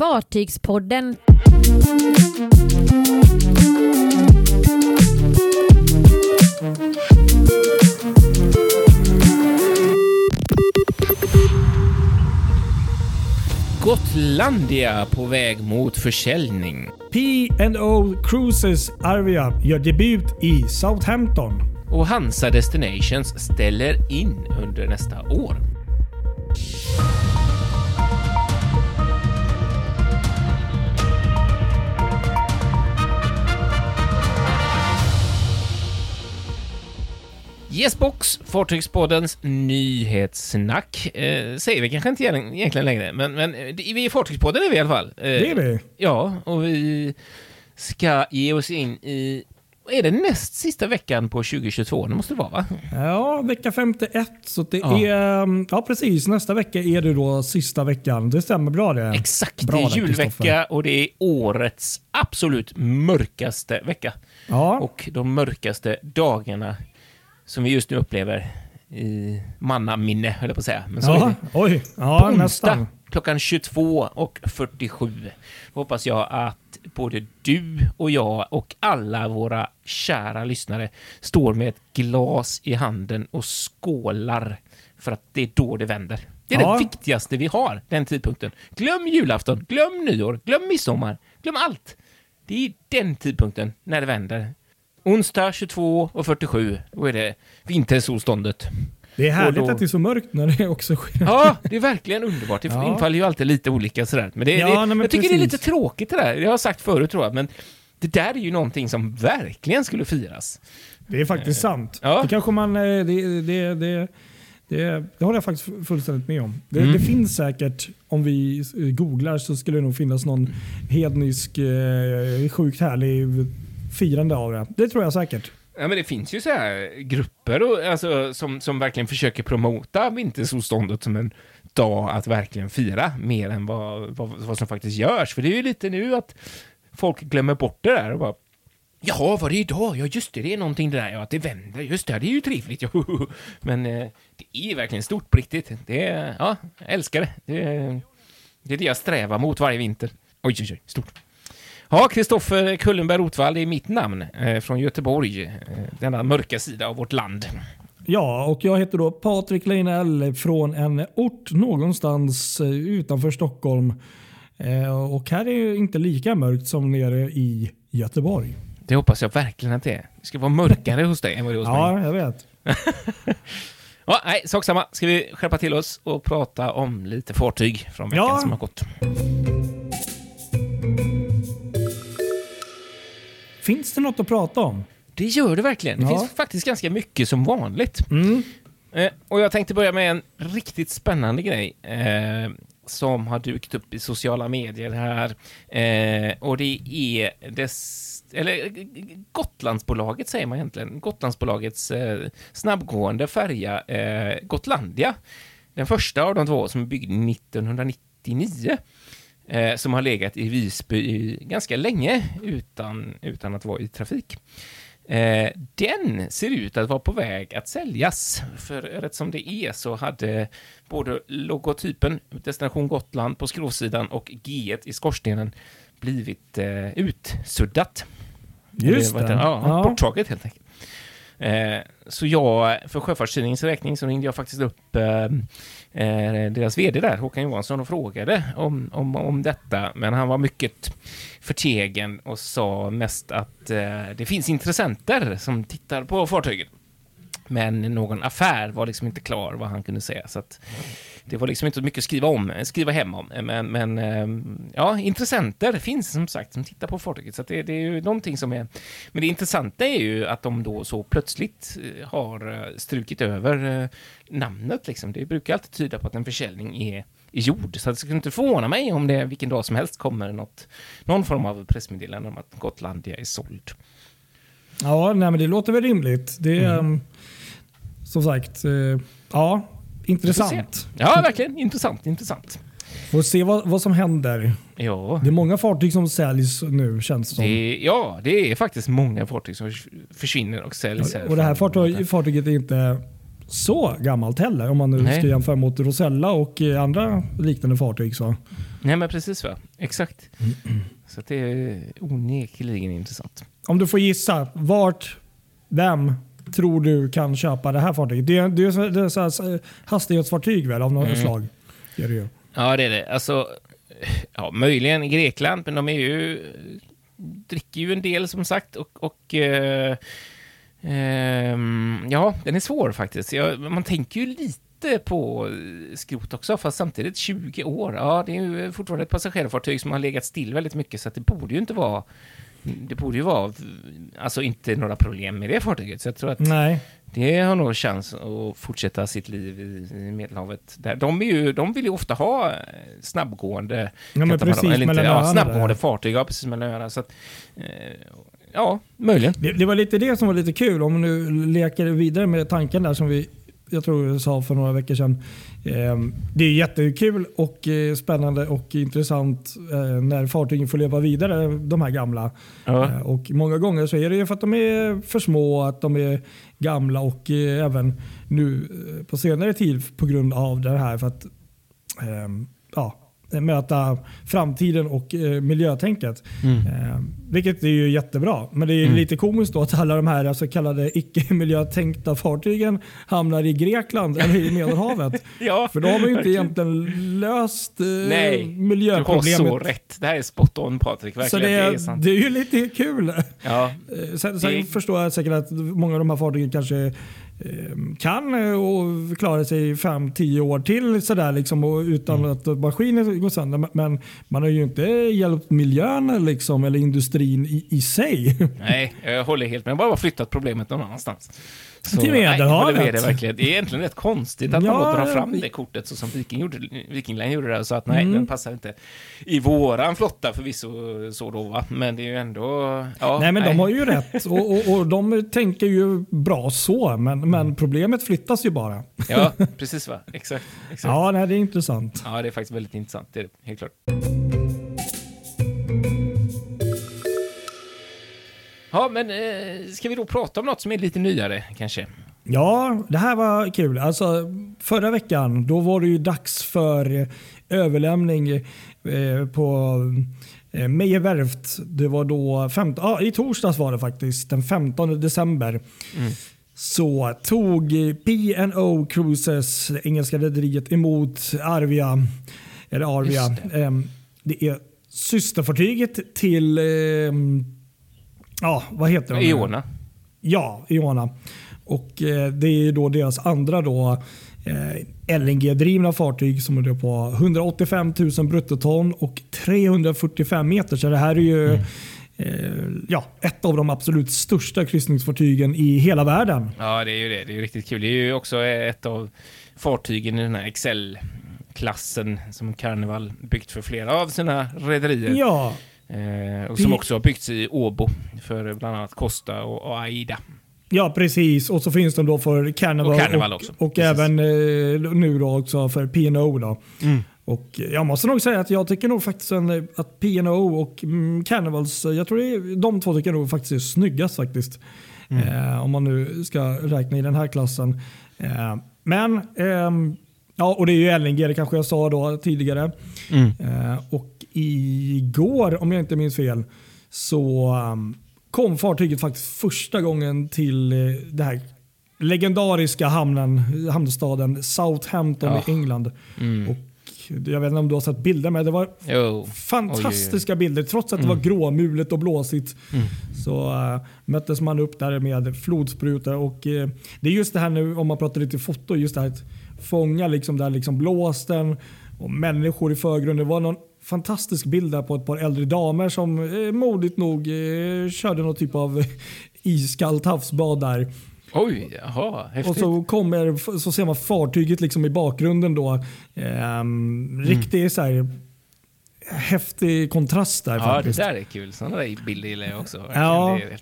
Fartygspodden. Gotlandia på väg mot försäljning. P&O Cruises Arvia gör debut i Southampton. Och Hansa Destinations ställer in under nästa år. Yesbox, Fartygspoddens nyhetssnack. Eh, säger vi kanske inte egentligen längre, men, men eh, vi är Fartygspodden är vi i alla fall. Eh, Det är vi. Ja, och vi ska ge oss in i, är det, näst sista veckan på 2022? Det måste det vara va? Ja, vecka 51. Så det Ja. är... Ja, precis. Nästa vecka är det då sista veckan. Det stämmer bra det. Exakt, Bra det är julvecka och det är årets absolut mörkaste vecka. Ja, Och de mörkaste dagarna som vi just nu upplever i mannaminne, höll jag på att säga. Men så ja. oj. På Ja, onsdag nästan. klockan 22 och 47 hoppas jag att både du och jag och alla våra kära lyssnare står med ett glas i handen och skålar för att det är då det vänder. Det är Ja. det viktigaste vi har, den tidpunkten. Glöm julafton, glöm nyår, glöm midsommar, glöm allt. Det är den tidpunkten när det vänder. Onsdag 22 och 47, då är det vintersolståndet. Det är härligt då- att det är så mörkt när det också sker. Ja, det är verkligen underbart. Det Ja. infaller ju alltid lite olika sådär. Men det, Ja, det, nej, men jag tycker det är precis. lite tråkigt det där. Jag har sagt förut tror jag, men det där är ju någonting som verkligen skulle firas. Det är faktiskt sant. Ja. Det kanske man... eh, Det, det, det, det, det, det håller jag faktiskt fullständigt med om. Det, Mm. det finns säkert, om vi eh, googlar så skulle det nog finnas någon hednisk, eh, sjukt härlig firande av det. Det tror jag säkert. Ja, men det finns ju så här grupper och, alltså, som, som verkligen försöker promota vintersolståndet som en dag att verkligen fira mer än vad, vad, vad som faktiskt görs. För det är ju lite nu att folk glömmer bort det där och bara Jaha, var det idag? Ja, just det, det är någonting det där, ja, att det vänder. Just det, det är ju trevligt. Ja, Men eh, det är verkligen stort på riktigt. Det är, ja, jag älskar det. Det är, det är det jag strävar mot varje vinter. Oj, oj, oj, stort. Ja, Kristoffer Kullenberg Rotvall är mitt namn, eh, från Göteborg, eh, denna mörka sida av vårt land. Ja, och jag heter då Patrik Leinell från en ort någonstans eh, utanför Stockholm. Och här är det inte lika mörkt som nere i Göteborg. Det hoppas jag verkligen att det är. Det ska vara mörkare hos dig än vad det är hos mig. Ja, jag vet. Ja, nej, sak samma. Ska vi skärpa till oss och prata om lite fartyg från veckan Ja. som har gått. Finns det något att prata om? Det gör det verkligen. Det Ja. finns faktiskt ganska mycket som vanligt. Mm. Eh, och jag tänkte börja med en riktigt spännande grej eh, som har dykt upp i sociala medier här. Eh, och det är dess, eller Gotlandsbolaget säger man egentligen, Gotlandsbolagets eh, snabbgående färja eh, Gotlandia. Den första av de två som är byggd 1999. Eh, som har legat i Visby ganska länge utan, utan att vara i trafik. Eh, den ser ut att vara på väg att säljas. För rätt som det är så hade både logotypen Destination Gotland på skrovsidan och G1 i skorstenen blivit eh, utsuddat. Just det. heter Ja, Ja. borttaget helt enkelt. Eh, så jag, för Sjöfartstidningens räkning, så ringde jag faktiskt upp eh, eh, deras vd där, Håkan Johansson, och frågade om, om, om detta. Men han var mycket förtegen och sa mest att eh, det finns intressenter som tittar på fartyget. Men någon affär var liksom inte klar vad han kunde säga. Så det var liksom inte så mycket att skriva om, skriva hem om. Men, men eh, ja, intressenter finns som sagt som tittar på fartyget. Så det, det är ju någonting som är... Men det intressanta är ju att de då så plötsligt eh, har eh, strukit över eh, namnet. Liksom. Det brukar alltid tyda på att en försäljning är gjord. Så det skulle inte förvåna mig om det vilken dag som helst kommer något, någon form av pressmeddelande om att Gotlandia är såld. Ja, nej, men det låter väl rimligt. Det Mm. Som sagt, eh, ja, intressant. Ja, verkligen. Intressant, intressant. Får se vad, vad som händer. Ja. Det är många fartyg som säljs nu känns det som. Det, ja, det är faktiskt många fartyg som försvinner och säljs här. och det här fartyg, fartyget är inte så gammalt heller om man nu Nej. ska jämföra mot Rosella och eh, andra liknande fartyg. Så. Nej, men precis va. Exakt. Så att det är onekligen intressant. Om du får gissa, vart, vem tror du kan köpa det här fartyget? Det är, det är, det är så här, eh, hastighetsfartyg väl av något Mm. slag? Det det. Ja, det är det. Alltså, ja, möjligen Grekland, men de är ju, dricker ju en del som sagt. Och, och eh, ehm, ja, den är svår faktiskt. Ja, man tänker ju lite på skrot också, fast samtidigt 20 år. Ja, det är ju fortfarande ett passagerarfartyg som har legat still väldigt mycket, så det borde ju inte vara det borde ju vara, alltså inte några problem med det fartyget. Så jag tror att Nej. det har nog chans att fortsätta sitt liv i, i Medelhavet. Där. De, är ju, de vill ju ofta ha eh, snabbgående Ja, men precis, eller inte, ja, snabbgående fartyg, ja, precis mellan öarna. Så att, eh, ja, möjligen. Det, det var lite det som var lite kul. Om vi nu leker vidare med tanken där som vi jag tror jag sa för några veckor sedan. Eh, det är jättekul och eh, spännande och intressant eh, när fartygen får leva vidare, de här gamla. Ja. Eh, och Många gånger så är det ju för att de är för små, att de är gamla och även nu på senare tid på grund av det här för att ehm, ja, möta framtiden och eh, miljötänket. Mm. Eh, vilket är ju jättebra. Men det är Mm. lite komiskt då att alla de här så kallade icke-miljötänkta fartygen hamnar i Grekland eller i Medelhavet. Ja, För då har man ju inte verkligen. egentligen löst eh, Nej, Du har så miljöproblemet. rätt. Det här är spot on, Patrik. Så Verkligen, det det, är, är sant. det är ju lite kul. Ja, Eh, Sen, sen Det- förstår jag säkert att många av de här fartygen kanske eh, kan eh, och klara sig 5-10 år till sådär liksom, och utan Mm. att maskiner går sönder. Men- man har ju inte hjälpt miljön liksom, eller industrin i, i sig. nej, jag håller helt med. Jag har bara flyttat problemet någon annanstans. Så, Till nej, Medelhavet. håller med dig verkligen. Det är egentligen rätt konstigt att Ja, man drar ja, fram det kortet så som Viking gjorde, Viking Line gjorde det. Så att nej, Mm. den passar inte i våran flotta förvisso så då va. Men det är ju ändå... Ja, Nej men de har ju rätt och, och, och de tänker ju bra så men, men problemet flyttas ju bara. Ja, precis va. Exakt. exakt. Ja. Ja, nej, det är intressant. det är faktiskt väldigt intressant. Det är det, helt klart. Ja, men eh, ska vi då prata om något som är lite nyare kanske? Ja, det här var kul. Alltså, förra veckan då var det ju dags för överlämning eh, på eh, Meyer Werft. Det var då 15, ah, i torsdags var det faktiskt, den 15 december. Mm. Så tog P&O Cruises, det engelska rederiet, emot Arvia. Eller Arvia. Just Ehm, det är systerfartyget till, ehm, ja vad heter de? Iona. Ja, Iona. Och eh, det är då deras andra då eh, LNG-drivna fartyg som är på 185 000 bruttoton och 345 meter. Så det här är ju eh, ja, ett av de absolut största kryssningsfartygen i hela världen. Ja, det är ju det. Det är riktigt kul. Det är ju också ett av fartygen i den här Excel-klassen som Carnival byggt för flera av sina rederier. Ja, Eh, och som också har byggts i Åbo för bland annat Costa och, och Aida. ja, precis. Och så finns de då för Carnival Och Carnival och, också. och även eh, nu då också för P&O då. Mm. Och jag måste nog säga att jag tycker nog faktiskt att P&O och mm, Carnivals, jag tror det är, de två tycker jag nog faktiskt är snyggast faktiskt. Mm. Eh, om man nu ska räkna i den här klassen. Eh, men, ehm, ja och det är ju LNG, det kanske jag sa då tidigare. Mm. Eh, och igår, om jag inte minns fel, så um, kom fartyget faktiskt första gången till eh, det här legendariska hamnen, hamnstaden Southampton Ja. i England. Mm. Och jag vet inte om du har sett bilder med det var Jo. fantastiska bilder. Trots att det var gråmulet och blåsigt Mm. så uh, möttes man upp där med flodsprutor. Och, eh, det är just det här nu, om man pratar lite foto, just det här att fånga liksom där liksom blåsten och människor i förgrunden. Det var någon fantastisk bild där på ett par äldre damer som eh, modigt nog eh, körde någon typ av iskallt havsbad där. Oj, jaha, häftigt. Och så, kommer, så ser man fartyget liksom i bakgrunden då. Ehm, Riktigt så här, häftig kontrast där ja, det faktiskt. där är kul. Sådana där bilder gillar jag också. Ja. Det.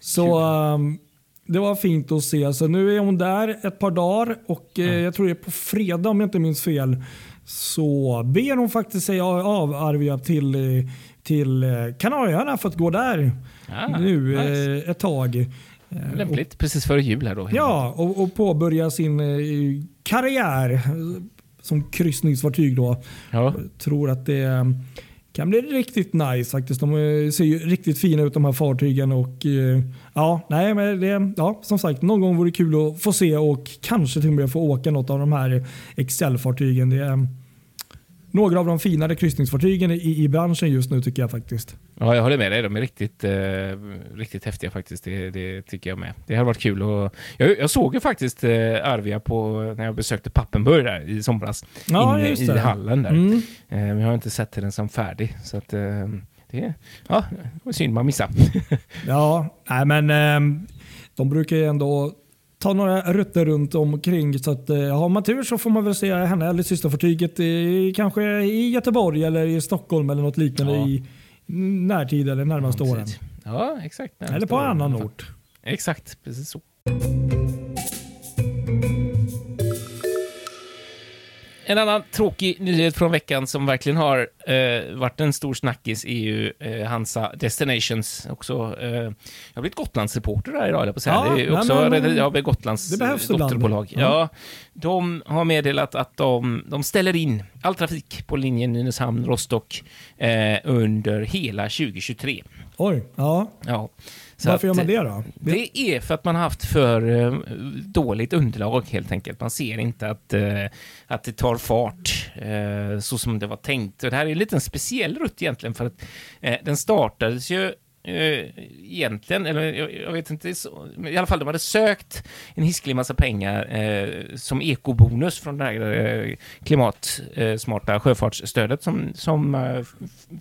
Så ehm, det var fint att se. Så nu är hon där ett par dagar och eh, jag tror det är på fredag om jag inte minns fel. Så ber hon faktiskt sig av Arvia till, till eh, Kanarieöarna för att gå där Ah, nu nice. eh, ett tag. Eh, Lämpligt, precis före jul här då. Ja, och, och påbörja sin karriär som kryssningsfartyg då. Ja. Tror att det kan bli riktigt nice faktiskt. De ser ju riktigt fina ut de här fartygen och eh, ja, nej, men det, ja, som sagt, någon gång vore det kul att få se och kanske till och med få åka något av de här Excel-fartygen. Det är några av de finare kryssningsfartygen i, i branschen just nu tycker jag faktiskt. Ja, jag håller med dig. De är riktigt, eh, riktigt häftiga faktiskt. Det, det, tycker jag med. Det har varit kul. Och jag, jag såg ju faktiskt eh, Arvia på, när jag besökte Pappenburg där i somras. Ja, inne just i hallen där. Mm. Eh, men jag har inte sett den som färdig. Så att, eh, det, ja, det var synd man missade. Ja, nej men ehm, de brukar ju ändå ta några rutter runt omkring. Så att, eh, har man tur så får man väl se henne eller systerfartyget i, kanske i Göteborg eller i Stockholm eller något liknande Ja. i närtid eller närmaste åren. Ja, exakt. Eller på annan ort. Exakt, precis så. En annan tråkig nyhet från veckan som verkligen har eh, varit en stor snackis är ju eh, Hansa Destinations. Också, eh, jag har blivit Gotlandsreporter här idag, på att säga. Ja, det är nej, också AB Gotlands det behövs eh, dotterbolag. Ja. Ja. de har meddelat att de, de ställer in all trafik på linjen Nynäshamn-Rostock eh, under hela 2023. Oj, ja. Ja. Så Varför gör att, man det då? det är för att man har haft för eh, dåligt underlag helt enkelt. Man ser inte att, eh, att det tar fart eh, så som det var tänkt. Och det här är en liten speciell rutt egentligen för att den startades ju eh, egentligen, eller jag, jag vet inte, så, i alla fall de hade sökt en hiskelig massa pengar eh, som ekobonus från det här eh, klimatsmarta sjöfartsstödet som, som eh,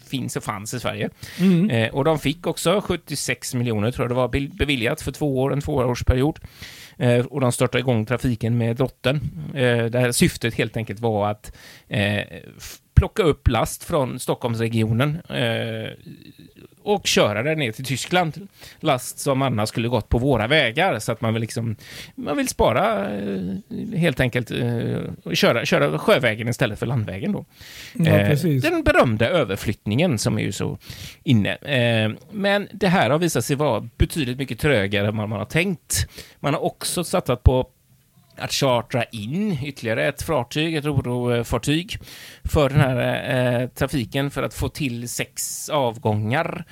finns och fanns i Sverige. Mm. Eh, och de fick också 76 miljoner, tror jag det var, be- beviljat för två år, en tvåårsperiod. Och de startade igång trafiken med Drotten. Eh, där syftet helt enkelt var att plocka upp last från Stockholmsregionen eh, och köra den ner till Tyskland. Last som annars skulle gått på våra vägar, så att man vill liksom, man vill spara eh, helt enkelt eh, och köra, köra sjövägen istället för landvägen då. Ja, Eh. Den berömda överflyttningen som är ju så inne. Eh, Men det här har visat sig vara betydligt mycket trögare än vad man har tänkt. Man har också satsat på att chartra in ytterligare ett fartyg, ett rorofartyg, för den här eh, trafiken för att få till sex avgångar.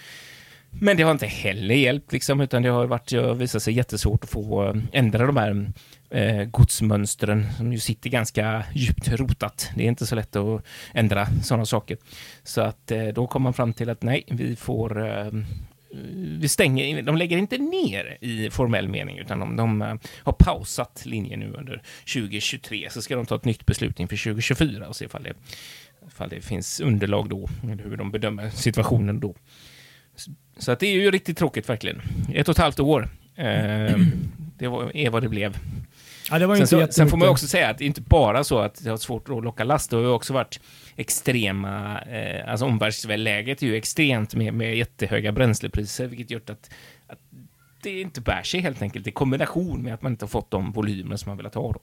Men det har inte heller hjälpt, liksom, utan det har varit, det har visat sig jättesvårt att få eh, ändra de här eh, godsmönstren som ju sitter ganska djupt rotat. Det är inte så lätt att ändra sådana saker. Så att eh, då kom man fram till att nej, vi får eh, vi stänger, de lägger inte ner i formell mening, utan de, de eh, har pausat linjen nu under 2023. Så ska de ta ett nytt beslut inför 2024 och se ifall det, ifall det finns underlag då, eller hur de bedömer situationen då. Så- Så att det är ju riktigt tråkigt verkligen. Ett och ett halvt år. Eh, det var, är vad det blev. Ja, det var Sen, inte så, sen får man också säga att det är inte bara så att det har svårt att locka last. Det har ju också varit extrema, eh, alltså omvärldsläget är ju extremt med, med jättehöga bränslepriser, vilket gjort att, att det inte bär sig helt enkelt i kombination med att man inte har fått de volymer som man velat ha. Då.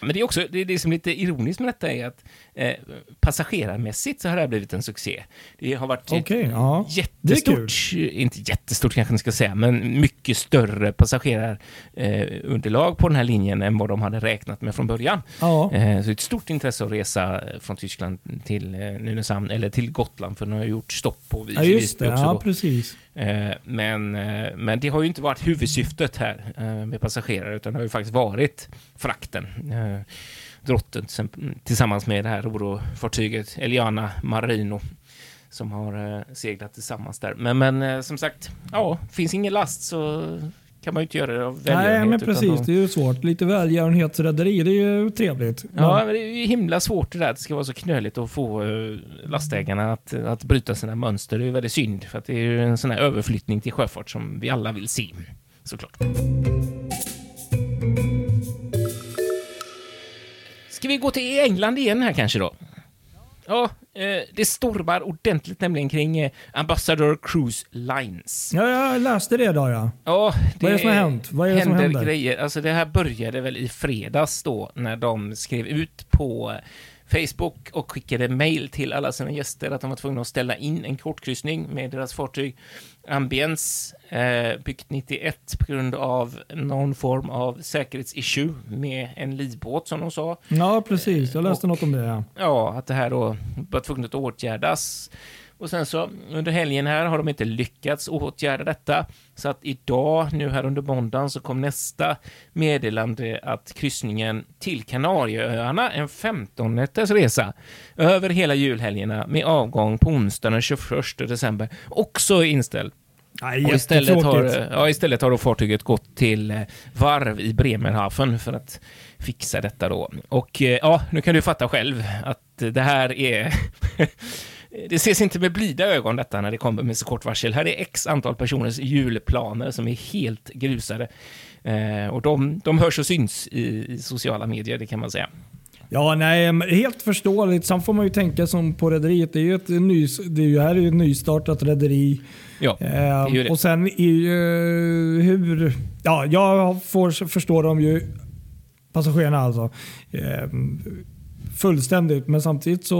Men det är också, det, är det som är lite ironiskt med detta är att eh, passagerarmässigt så har det här blivit en succé. Det har varit ett Okej, ja. Jättestort, inte jättestort kanske man ska säga, men mycket större passagerarunderlag eh, på den här linjen än vad de hade räknat med från början. Ja. Eh, så ett stort intresse att resa eh, från Tyskland till eh, Nynäshamn, eller till Gotland, för de har gjort stopp på Vis- ja, just det. Visby. Ja, precis. Eh, men, eh, men det har ju inte varit huvudsyftet här med passagerare, utan det har ju faktiskt varit frakten. Eh, Drotten tillsamm- tillsammans med det här oro-fartyget Eliana Marino som har eh, seglat tillsammans där. Men, men eh, som sagt, ja, finns ingen last så kan man ju inte göra det av Nej, välgörenhet. men utan precis. då- Det är ju svårt. Lite välgörenhetsrädderi, det är ju trevligt. Ja, men det är ju himla svårt det där att det ska vara så knöligt att få lastägarna att, att bryta sina mönster. Det är ju väldigt synd, för att det är ju en sån här överflyttning till sjöfart som vi alla vill se, såklart. Ska vi gå till England igen här kanske då? Ja, eh, det stormar ordentligt nämligen kring eh, Ambassador Cruise Lines. Ja, jag läste det då ja. Ja, Vad är det som har hänt? Vad är det som händer? grejer. Alltså det här började väl i fredags då när de skrev ut på Facebook och skickade mail till alla sina gäster att de var tvungna att ställa in en kortkryssning med deras fartyg Ambience, eh, byggt 91 på grund av någon form av säkerhetsissue med en livbåt som de sa. Ja, precis. Jag läste Och- något om det. Ja. Ja, att det här då var tvunget att åtgärdas. Och sen så under helgen här har de inte lyckats åtgärda detta. Så att idag, nu här under måndagen, så kom nästa meddelande att kryssningen till Kanarieöarna, en 15 nätters resa, över hela julhelgerna med avgång på onsdagen den 21 december, också är inställd. Nej, istället har, ja, istället har då fartyget gått till eh, varv i Bremerhaven för att fixa detta då. Och eh, ja, nu kan du fatta själv att det här är... det ses inte med blida ögon detta när det kommer med så kort varsel. Här är x antal personers julplaner som är helt grusade. Eh, och de, de hörs och syns i, i sociala medier, det kan man säga. Ja, nej, helt förståeligt. Sen får man ju tänka som på rederiet. Det är ju ett, nys, det är ju här är ju ett nystartat rederi. Ja, Eh, och sen är ju hur... Ja, jag får förstå dem ju, passagerarna alltså, eh, fullständigt. Men samtidigt så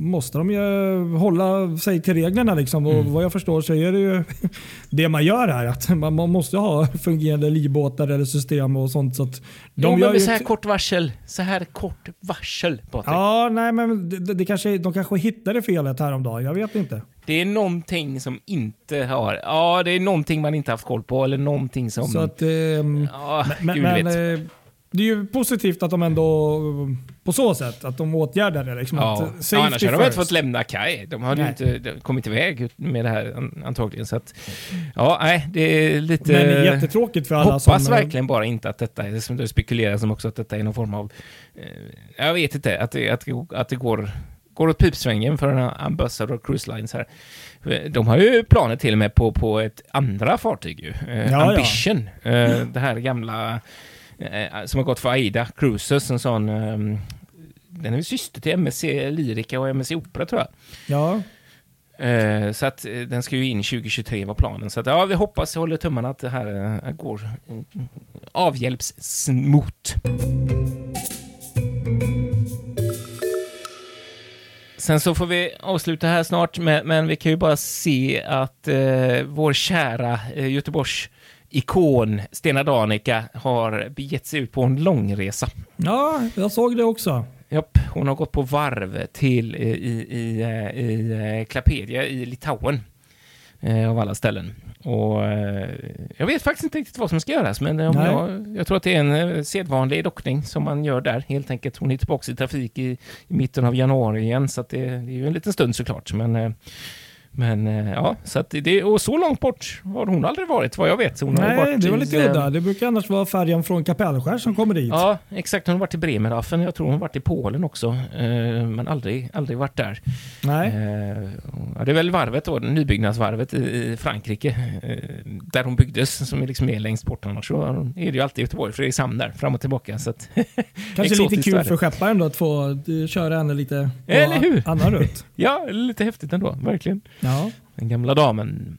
måste de ju hålla sig till reglerna. Liksom. Och Mm. Vad jag förstår så är det ju det man gör här. Att man, måste ha fungerande livbåtar eller system och sånt. Så att de jo, men med så här kort varsel, så här kort varsel, Patrik. Ja, nej men det, det kanske, de kanske hittade felet häromdagen. Jag vet inte. Det är någonting som inte har... Ja, det är någonting man inte haft koll på, eller någonting som... Så att, ehm, ja, men men eh, det är ju positivt att de ändå på så sätt att de åtgärder det. Liksom, Ja. att, Ja, annars hade de inte fått lämna kaj. De hade ju inte de kommit iväg med det här an- antagligen. Så att, ja, nej, det är lite... Men det är jättetråkigt för alla Hoppas som... verkligen bara inte att detta är, som det spekuleras som också, att detta är någon form av... Eh, jag vet inte, att det, att, att det går, går åt pipsvängen för den här Ambassador Cruise Lines här. De har ju planer till och med på, på ett andra fartyg ju. Eh, Ja, ja. Ambition. Eh, det här gamla... Eh, som har gått för Aida Cruises, en sån... ehm, den är väl syster till MSC Lyrica och MSC Opera tror jag. Ja, Eh, så att eh, den ska ju in 2023 var planen. Så att, ja, vi hoppas och håller tummarna att det här går avhjälps smooth. Sen så får vi avsluta här snart, men, men vi kan ju bara se att eh, vår kära eh, Göteborgs ikon Stena Danica har begett sig ut på en långresa. ja, jag såg det också. Japp, hon har gått på varv till eh, i, i, eh, i eh, Klapedia i Litauen. Eh, av alla ställen. Och eh, jag vet faktiskt inte riktigt vad som ska göras, men om Nej. jag, jag tror att det är en eh, sedvanlig dockning som man gör där, helt enkelt. Hon är tillbaka i trafik i, i mitten av januari igen, så det, det är ju en liten stund såklart. Men, eh, men eh, ja, så att det, och så långt bort har hon aldrig varit, vad jag vet. Hon har Nej, varit det var lite udda. Det brukar annars vara färjan från Kapellskär som kommer dit. Ja, exakt. Hon har varit i Bremerhaven. Jag tror hon har varit i Polen också, eh, men aldrig, aldrig varit där. Nej. Eh, ja, det är väl varvet då, nybyggnadsvarvet i, Frankrike, där hon byggdes, som är liksom är längst bort annars. Så är det ju alltid Göteborg, Fredrikshamn där, fram och tillbaka. Så att, Kanske lite kul för skepparen då att få köra henne lite på Eller hur? annan rutt. ja, lite häftigt ändå, verkligen. Ja. Den gamla damen.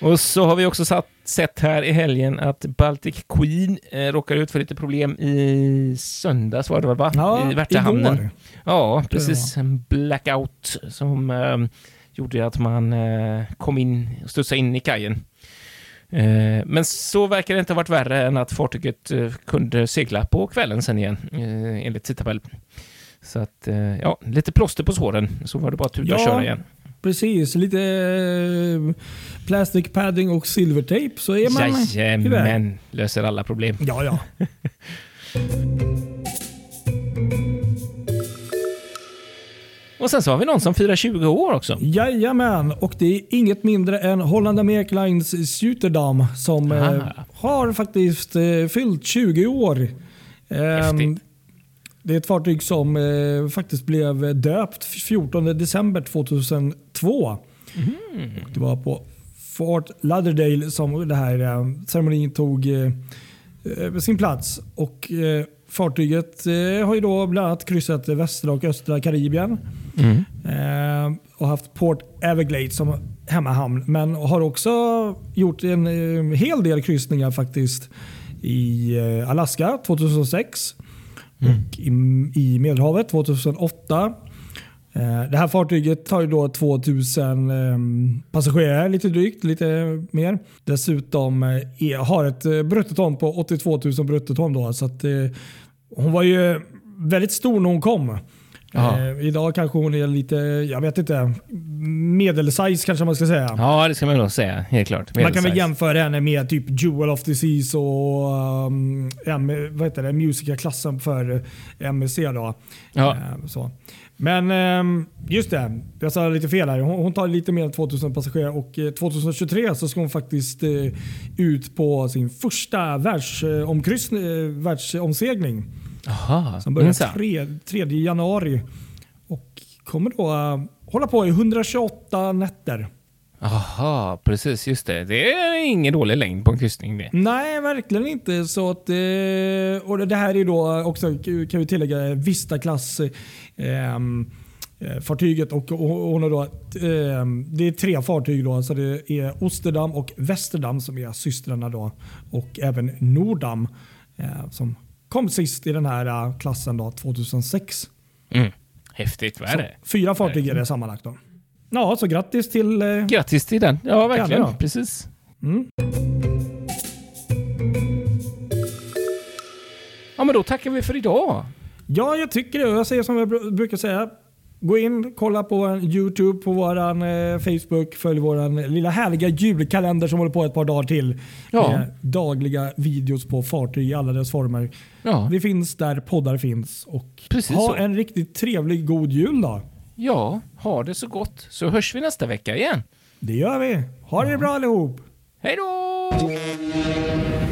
Och så har vi också satt, sett här i helgen att Baltic Queen eh, råkar ut för lite problem i söndags var det va? Ja, I Värtahamnen. igår. Ja, precis. En blackout som eh, gjorde att man eh, kom in och studsade in i kajen. Eh, men så verkar det inte ha varit värre än att fartyget eh, kunde segla på kvällen sen igen, eh, enligt tidtabell. Så att, eh, ja, lite plåster på såren, så var det bara att tuta och Ja. köra igen. Precis, lite eh, plastic padding och silvertejp så är man. Jajamän, löser alla problem. Ja, ja. Och sen så har vi någon som firar 20 år också. Jajamän, och det är inget mindre än Holland Ameriklines Suterdam som eh, har faktiskt eh, fyllt 20 år. Ehm, Häftigt. Det är ett fartyg som eh, faktiskt blev döpt 14 december 2002. Mm. Det var på Fort Lauderdale som det här eh, ceremonin tog eh, eh, sin plats. Och eh, Fartyget eh, har ju då bland annat kryssat västra och östra Karibien. Mm. Eh, och haft Port Everglades som hemmahamn. Men har också gjort en hel del kryssningar faktiskt i Alaska 2006 Mm. och i, i Medelhavet 2008. Eh, Det här fartyget tar ju då 2000 eh, passagerare, lite drygt, lite mer. Dessutom eh, e, har ett eh, bruttoton på 82 000 bruttoton. Då, så att, eh, hon var ju väldigt stor när hon kom. Eh, idag kanske hon är lite, jag vet inte, medelsize kanske man ska säga. Ja, det ska man nog säga. Helt klart. Man kan väl jämföra henne med typ Jewel of the Seas och um, M- vad heter det, Musica-klassen för MSC. Då. Ja. Eh, så. Men ehm, just det, jag sa lite fel här. Hon, tar lite mer än 2000 passagerare och eh, 2023 så ska hon faktiskt eh, ut på sin första eh, världsomsegling Jaha, som börjar minsann. 3, 3 januari och kommer då eh, hålla på i 128 nätter. Jaha, precis. Just det. Det är ingen dålig längd på en kryssning det. Nej, verkligen inte. Så att, eh, och det här är då också, kan vi tillägga, Vista-klass ehm, eh, fartyget och, och hon har då, eh, det är tre fartyg. Då, så det är Osterdam och Västerdam som är systrarna. Då, och även Nordam eh, som kom sist i den här eh, klassen då, 2006. Mm. Häftigt, vad är Så, det? fyra fartyg är det sammanlagt. Då. Ja, så grattis till... Eh, Grattis till den. Ja, verkligen. Ja. Precis. mm. Ja, men då tackar vi för idag. Ja, jag tycker det. Jag säger som jag br- brukar säga. Gå in, kolla på vår YouTube, på vår eh, Facebook, följ vår lilla härliga julkalender som håller på ett par dagar till. Ja. Med dagliga videos på fartyg i alla dess former. Ja, Vi finns där poddar finns. Och Precis ha så. en riktigt trevlig god jul då. ja ha det så gott. Så hörs vi nästa vecka igen. Det gör vi. Ha det bra allihop. Hej då!